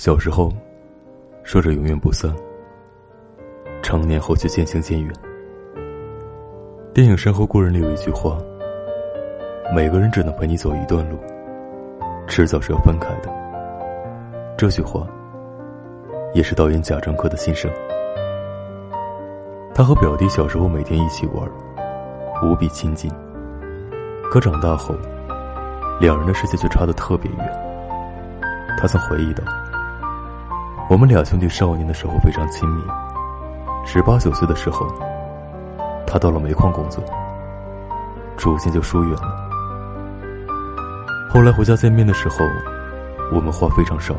小时候，说着永远不散；成年后却渐行渐远。电影《山河故人》里有一句话：“每个人只能陪你走一段路，迟早是要分开的。”这句话，也是导演贾樟柯的心声。他和表弟小时候每天一起玩，无比亲近。可长大后，两人的世界却差得特别远。他曾回忆道。我们俩兄弟少年的时候非常亲密，十八九岁的时候，他到了煤矿工作，逐渐就疏远了。后来回家见面的时候，我们话非常少，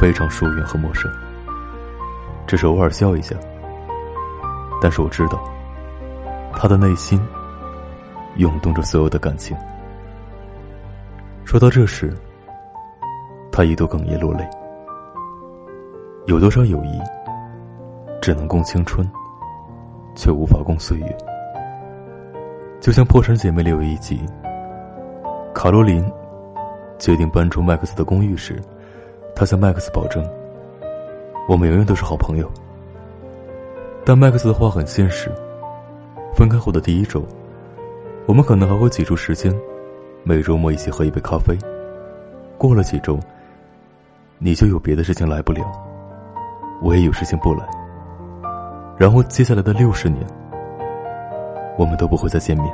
非常疏远和陌生，只是偶尔笑一下。但是我知道，他的内心涌动着所有的感情。说到这时，他一度哽咽落泪。有多少友谊，只能共青春，却无法共岁月？就像《破产姐妹》里有一集，卡罗琳决定搬出麦克斯的公寓时，她向麦克斯保证：“我们永远都是好朋友。”但麦克斯的话很现实，分开后的第一周，我们可能还会挤出时间，每周末一起喝一杯咖啡。过了几周，你就有别的事情来不了。我也有事情不来，然后接下来的六十年，我们都不会再见面。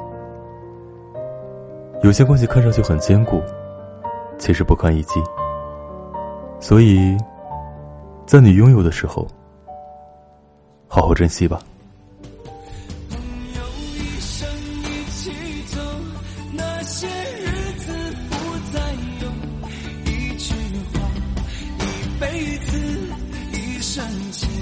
有些关系看上去很坚固，其实不堪一击。所以，在你拥有的时候，好好珍惜吧。感情